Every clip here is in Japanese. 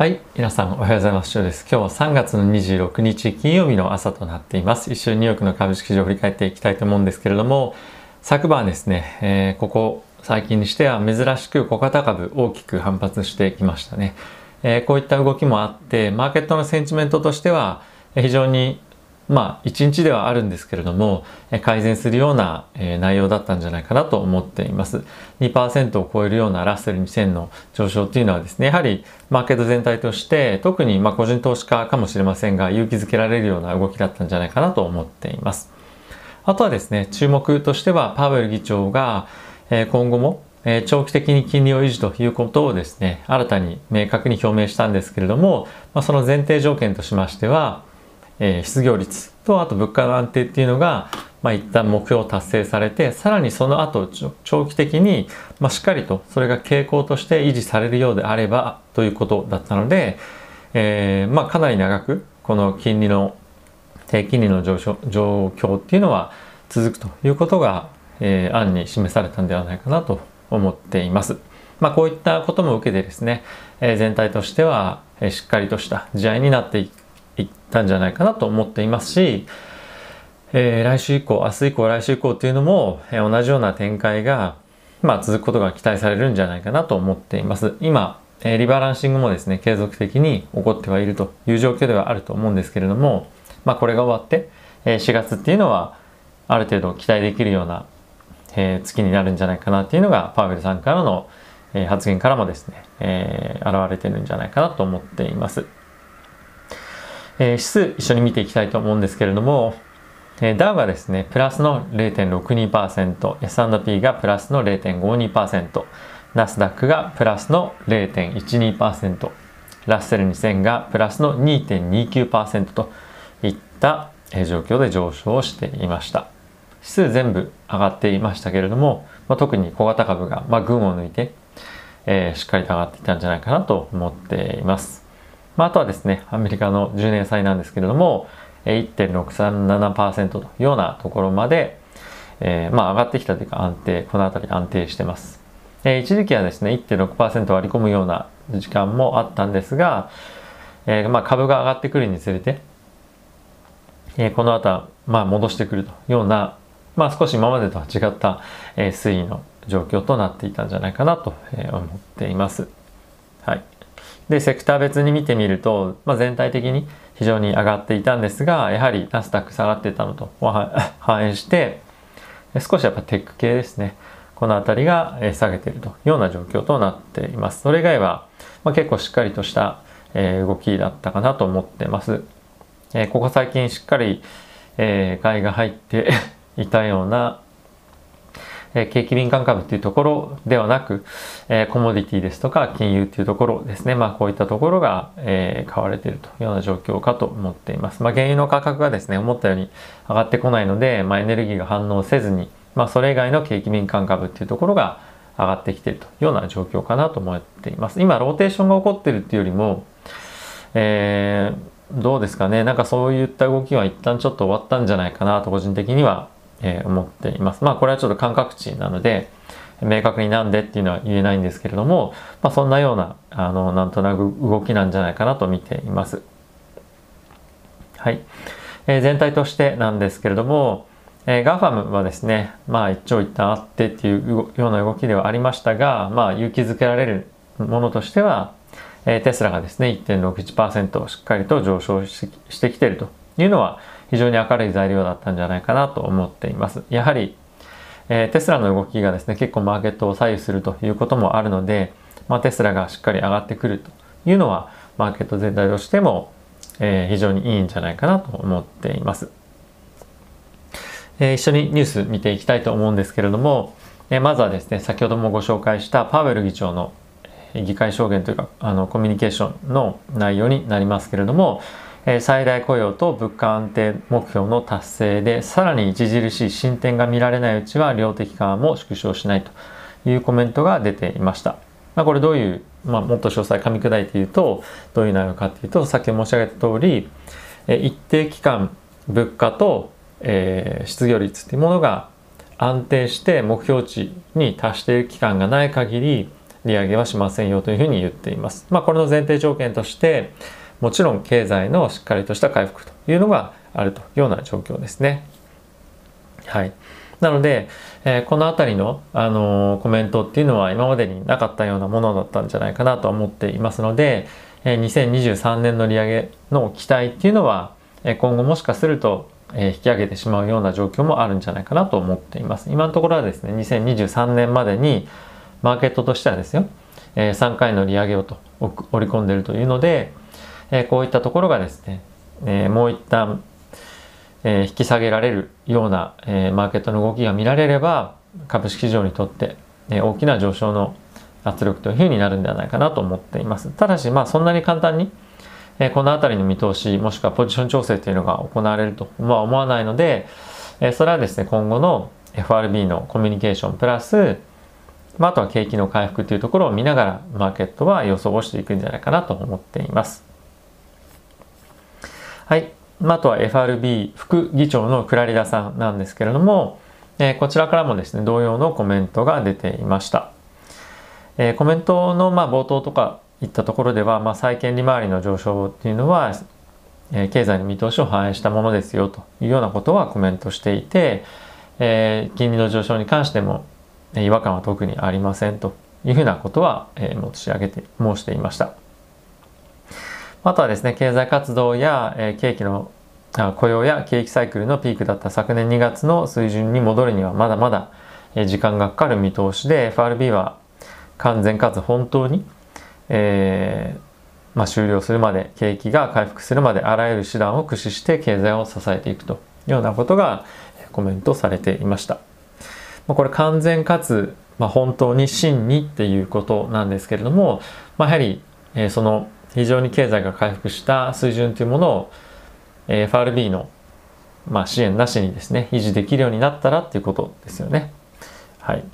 はい。皆さんおはようございます。です。今日は3月の26日金曜日の朝となっています。一緒にニューヨークの株式市場を振り返っていきたいと思うんですけれども、昨晩ですね、えー、ここ最近にしては珍しく小型株大きく反発してきましたね。えー、こういった動きもあって、マーケットのセンチメントとしては非常にまあ1日ではあるんですけれども改善するような内容だったんじゃないかなと思っています。2%を超えるようなラッセル2000の上昇というのはですねやはりマーケット全体として特にま個人投資家かもしれませんが勇気づけられるような動きだったんじゃないかなと思っています。あとはですね注目としてはパウエル議長が今後も長期的に金利を維持ということをですね新たに明確に表明したんですけれども、ま、その前提条件としましてはえー、失業率とあと物価の安定っていうのが、まあ、一旦目標を達成されてさらにその後長期的に、まあ、しっかりとそれが傾向として維持されるようであればということだったので、えー、まあ、かなり長くこの金利の低金利の上昇状況っていうのは続くということが、えー、案に示されたんではないかなと思っています。まあ、こういったことも受けてですね、えー、全体としては、えー、しっかりとした試合になっていいったんじゃないかなと思っていますし、えー、来週以降、明日以降、来週以降っていうのも、えー、同じような展開が、まあ、続くことが期待されるんじゃないかなと思っています。今、えー、リバランシングもですね、継続的に起こってはいるという状況ではあると思うんですけれども、まあ、これが終わって、えー、4月っていうのは、ある程度期待できるような、えー、月になるんじゃないかなっていうのが、パウエルさんからの、えー、発言からもですね、えー、現れてるんじゃないかなと思っています。えー、指数一緒に見ていきたいと思うんですけれども、えー、ダウがですね、プラスの0.62%、S&P がプラスの0.52%、ナスダックがプラスの0.12%、ラッセル2000がプラスの2.29%といった状況で上昇していました。指数全部上がっていましたけれども、まあ、特に小型株が、まあ、群を抜いて、えー、しっかりと上がっていたんじゃないかなと思っています。まあ、あとはですね、アメリカの10年債なんですけれども、1.637%というようなところまで、えー、まあ上がってきたというか安定、この辺り安定してます。えー、一時期はですね、1.6%割り込むような時間もあったんですが、えー、まあ株が上がってくるにつれて、えー、この後はまあ戻してくるというような、まあ少し今までとは違った、えー、推移の状況となっていたんじゃないかなと思っています。はい。で、セクター別に見てみると、まあ、全体的に非常に上がっていたんですが、やはりナスダック下がってたのと 反映して、少しやっぱテック系ですね。この辺りが下げているというような状況となっています。それ以外は、まあ、結構しっかりとした動きだったかなと思ってます。ここ最近しっかり買いが入っていたようなえ景気敏感株っていうところではなく、えコモディティですとか金融っていうところですね。まあこういったところが、え買われているというような状況かと思っています。まあ原油の価格がですね、思ったように上がってこないので、まあエネルギーが反応せずに、まあそれ以外の景気敏感株っていうところが上がってきているというような状況かなと思っています。今、ローテーションが起こってるっていうよりも、えー、どうですかね。なんかそういった動きは一旦ちょっと終わったんじゃないかなと個人的にはえー、思っています。まあこれはちょっと感覚値なので、明確になんでっていうのは言えないんですけれども、まあ、そんなような、あの、なんとなく動きなんじゃないかなと見ています。はい。えー、全体としてなんですけれども、えー、ガファムはですね、まあ一長一短あってっていうような動きではありましたが、まあ勇気づけられるものとしては、えー、テスラがですね、1.61%しっかりと上昇してきてるというのは、非常に明るい材料だったんじゃないかなと思っています。やはり、えー、テスラの動きがですね、結構マーケットを左右するということもあるので、まあ、テスラがしっかり上がってくるというのは、マーケット全体としても、えー、非常にいいんじゃないかなと思っています。えー、一緒にニュース見ていきたいと思うんですけれども、えー、まずはですね、先ほどもご紹介したパウエル議長の議会証言というか、あの、コミュニケーションの内容になりますけれども、最大雇用と物価安定目標の達成でさらに著しい進展が見られないうちは量的緩和も縮小しないというコメントが出ていました。まあ、これどういう、まあ、もっと詳細噛み砕いて言うとどういう内容かというと先ほど申し上げた通り一定期間物価と、えー、失業率というものが安定して目標値に達している期間がない限り利上げはしませんよというふうに言っています。まあ、これの前提条件としてもちろん経済のしっかりとした回復というのがあるというような状況ですね。はい。なので、えー、この辺りの、あのー、コメントっていうのは今までになかったようなものだったんじゃないかなと思っていますので、えー、2023年の利上げの期待っていうのは、え今後もしかすると、え引き上げてしまうような状況もあるんじゃないかなと思っています。今のところはですね、2023年までにマーケットとしてはですよ、え3回の利上げをと織り込んでいるというので、えこういったところがですね、えもう一旦えー、引き下げられるような、え、マーケットの動きが見られれば株式市場にとって、え、大きな上昇の圧力というふうになるんではないかなと思っています。ただし、まあ、そんなに簡単に、え、この辺りの見通しもしくはポジション調整というのが行われるとは思わないので、え、それはですね今後の FRB のコミュニケーションプラス、まあ、あとは景気の回復というところを見ながらマーケットは予想をしていくんじゃないかなと思っています。はい。あとは FRB 副議長のクラリダさんなんですけれども、えー、こちらからもですね、同様のコメントが出ていました。えー、コメントのまあ冒頭とかいったところでは、まあ、債券利回りの上昇っていうのは、えー、経済の見通しを反映したものですよというようなことはコメントしていて、えー、金利の上昇に関しても違和感は特にありませんというふうなことは、え、申し上げて申していました。あとはですね、経済活動や、えー、景気の雇用や景気サイクルのピークだった昨年2月の水準に戻るにはまだまだ時間がかかる見通しで FRB は完全かつ本当に、えーまあ、終了するまで景気が回復するまであらゆる手段を駆使して経済を支えていくというようなことがコメントされていました。まあ、これ完全かつ、まあ、本当に真にっていうことなんですけれども、まあ、やはり、え、その非常に経済が回復した水準というものを FRB の、まあ、支援なしにですね維持できるようになったらっていうことですよね。はい、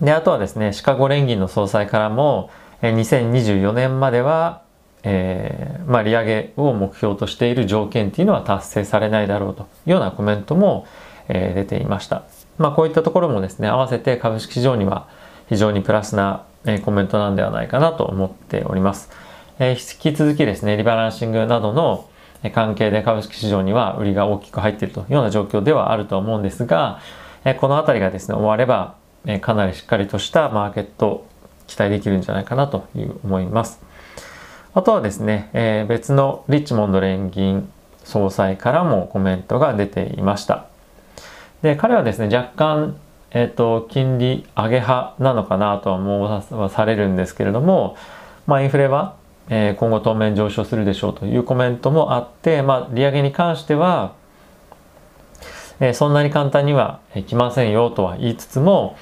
であとはですねシカゴ連銀の総裁からも2024年までは、えーまあ、利上げを目標としている条件っていうのは達成されないだろうというようなコメントも、えー、出ていました。まあ、こういったところもですね合わせて株式市場には非常にプラスなえコメントなんではないかなと思っております。え引き続きですね、リバランシングなどの関係で株式市場には売りが大きく入っているというような状況ではあると思うんですが、えこの辺りがですね、終われば、えかなりしっかりとしたマーケット期待できるんじゃないかなという思います。あとはですね、え別のリッチモンド連銀総裁からもコメントが出ていました。で、彼はですね、若干えっ、ー、と、金利上げ派なのかなとは思わされるんですけれども、まあ、インフレは、えー、今後当面上昇するでしょうというコメントもあって、まあ、利上げに関しては、えー、そんなに簡単には来ませんよとは言いつつも、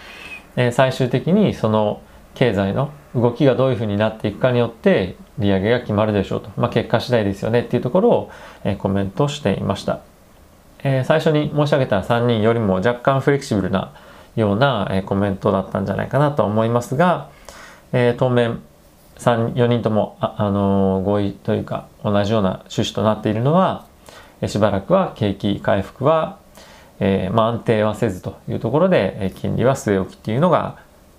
えー、最終的にその経済の動きがどういうふうになっていくかによって利上げが決まるでしょうと、まあ、結果次第ですよねっていうところを、えー、コメントしていました、えー、最初に申し上げた3人よりも若干フレキシブルなような、コメントだったんじゃないかなと思いますが、え当面3 4人ともあ、あの合意というか同じような趣旨となっているのは、しばらくは景気回復は、え、まあ、安定はせずというところで、金利は据え置きっていうのが、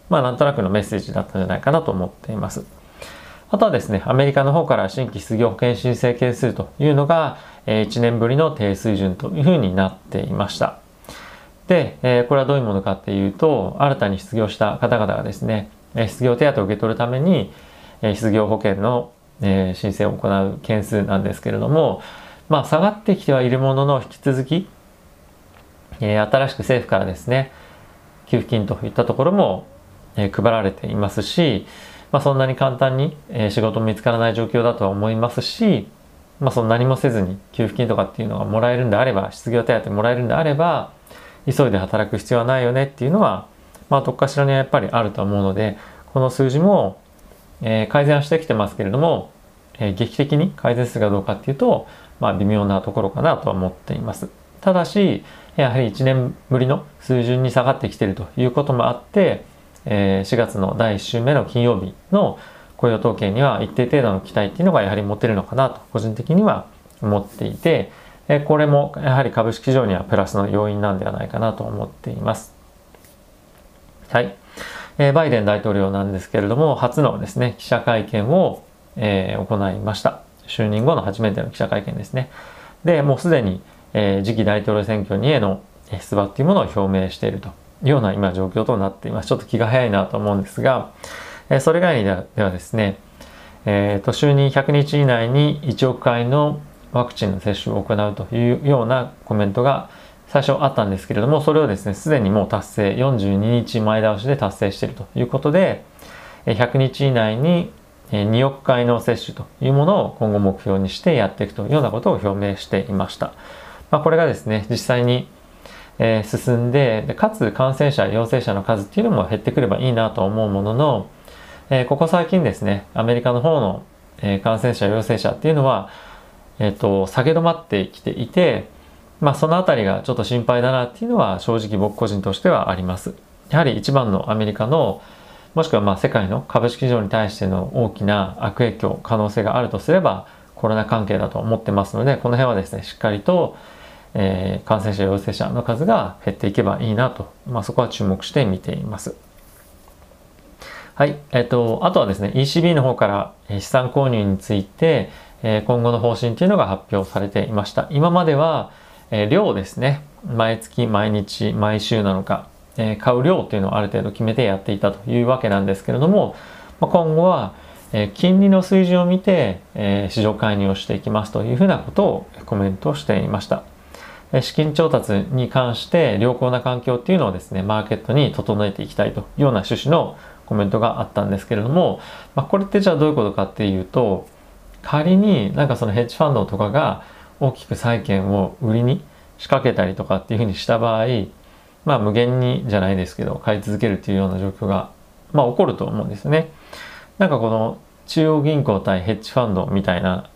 まあ、なんとなくのメッセージだったんじゃないかなと思っています。あとはですね、アメリカの方から新規失業保険申請件数というのが、え1年ぶりの低水準というふうになっていました。で、えこれはどういうものかっていうと、新たに失業した方々がですね、失業手当を受け取るために、失業保険のえ申請を行う件数なんですけれども、まあ、下がってきてはいるものの、引き続き、え新しく政府からですね、給付金といったところもえ配られていますし、まあ、そんなに簡単にえ仕事見つからない状況だとは思いますし、まあ、その何もせずに給付金とかっていうのがもらえるんであれば、失業手当もらえるんであれば、急いで働く必要はないよねっていうのは、まあ、どっかしらにはやっぱりあると思うので、この数字も、えー、改善はしてきてますけれども、えー、劇的に改善するかどうかっていうと、まあ、微妙なところかなとは思っています。ただし、やはり1年ぶりの水準に下がってきているということもあって、えー、4月の第1週目の金曜日の雇用統計には一定程度の期待っていうのがやはり持てるのかなと個人的には思っていて、えこれもやはり株式市場にはプラスの要因なんではないかなと思っています。はい。えバイデン大統領なんですけれども、初のですね、記者会見を、え、行いました。就任後の初めての記者会見ですね。で、もうすでに、え、次期大統領選挙にへの出馬っていうものを表明しているというような今状況となっています。ちょっと気が早いなと思うんですが、え、それ以外ではですね、えーと、就任100日以内に1億回のワクチンの接種を行うというようなコメントが最初あったんですけれども、それをですね、すでにもう達成、42日前倒しで達成しているということで、100日以内に2億回の接種というものを今後目標にしてやっていくというようなことを表明していました。まあ、これがですね、実際に進んで、かつ感染者、陽性者の数っていうのも減ってくればいいなと思うものの、ここ最近ですね、アメリカの方の感染者、陽性者っていうのは、えっ、と、下げ止まってきていて、まあそのあたりがちょっと心配だなっていうのは正直僕個人としてはあります。やはり一番のアメリカのもしくはまあ世界の株式市場に対しての大きな悪影響、可能性があるとすればコロナ関係だと思ってますので、この辺はですね、しっかりと、えー、感染者、陽性者の数が減っていけばいいなと、まあそこは注目して見ています。はい。えっ、と、あとはですね、ECB の方から資産購入について、え今後の方針というのが発表されていました。今までは、え量ですね。毎月、毎日、毎週なのか、え買う量というのをある程度決めてやっていたというわけなんですけれども、ま今後は、え金利の水準を見て、え市場介入をしていきますというふうなことをコメントしていました。資金調達に関して良好な環境っていうのをですね、マーケットに整えていきたいというような趣旨のコメントがあったんですけれども、まあ、これってじゃあどういうことかっていうと、仮になんかそのヘッジファンドとかが大きく債券を売りに仕掛けたりとかっていうふうにした場合、まあ無限にじゃないですけど、買い続けるっていうような状況が、まあ起こると思うんですね。なんかこの中央銀行対ヘッジファンドみたいな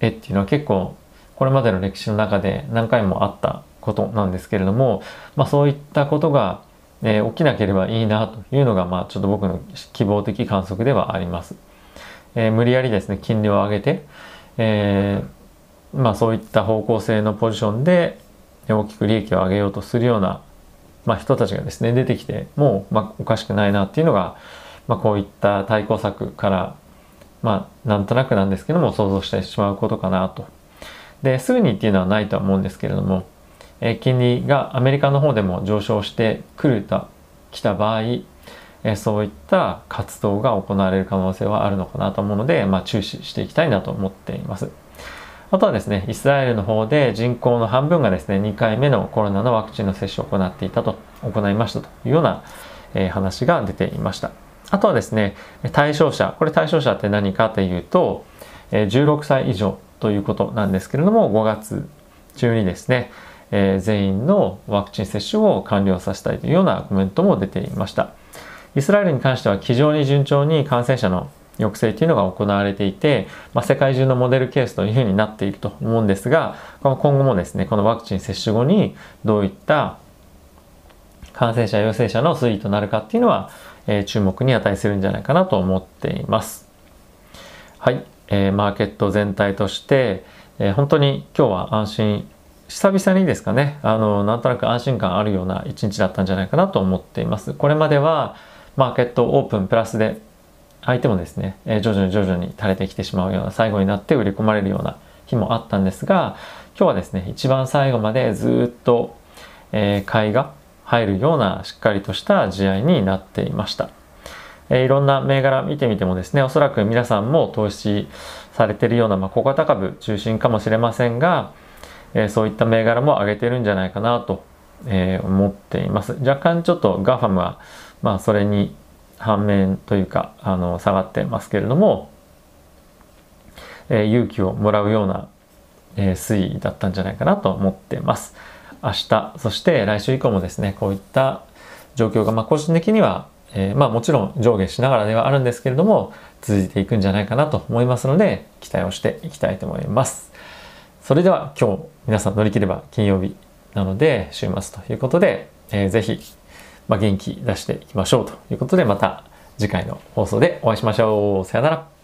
絵っていうのは結構これまでの歴史の中で何回もあったことなんですけれども、まあそういったことが、えー、起きなければいいなというのが、まあちょっと僕の希望的観測ではあります。えー、無理やりですね、金利を上げて、えー、まあそういった方向性のポジションで大きく利益を上げようとするような、まあ、人たちがですね、出てきてもう、まあ、おかしくないなっていうのが、まあ、こういった対抗策から、まあ、なんとなくなんですけども、想像してしまうことかなと。で、すぐにっていうのはないとは思うんですけれども、えー、金利がアメリカの方でも上昇してくると、来た場合、そういった活動が行われる可能性はあるのかなと思うので、まあ、注視していきたいなと思っています。あとはですね、イスラエルの方で人口の半分がですね、2回目のコロナのワクチンの接種を行っていたと、行いましたというような、え、話が出ていました。あとはですね、対象者、これ対象者って何かというと、え16歳以上ということなんですけれども、5月中にですね、え、全員のワクチン接種を完了させたいというようなコメントも出ていました。イスラエルに関しては非常に順調に感染者の抑制というのが行われていて、まあ、世界中のモデルケースというふうになっていると思うんですが、今後もですね、このワクチン接種後にどういった感染者、陽性者の推移となるかっていうのは、えー、注目に値するんじゃないかなと思っています。はい、えー、マーケット全体として、えー、本当に今日は安心、久々にですかね、あの、なんとなく安心感あるような一日だったんじゃないかなと思っています。これまでは、マーケットオープンプラスで相手もですね、え徐々に徐々に垂れてきてしまうような最後になって売り込まれるような日もあったんですが今日はですね一番最後までずっと、え買いが入るようなしっかりとした試合になっていました、えいろんな銘柄見てみてもですねおそらく皆さんも投資されてるような、まあ、小型株中心かもしれませんが、えそういった銘柄も上げてるんじゃないかなと、え思っています。若干ちょっと GAFAM はまあそれに反面というかあの下がってますけれども、えー、勇気をもらうような、えー、推移だったんじゃないかなと思ってます。明日そして来週以降もですねこういった状況が、まあ、個人的には、えー、まあもちろん上下しながらではあるんですけれども続いていくんじゃないかなと思いますので期待をしていきたいと思います。それでは今日皆さん乗り切れば金曜日なので週末ということで、えー、ぜひまあ、元気出していきましょうということでまた次回の放送でお会いしましょう。さよなら。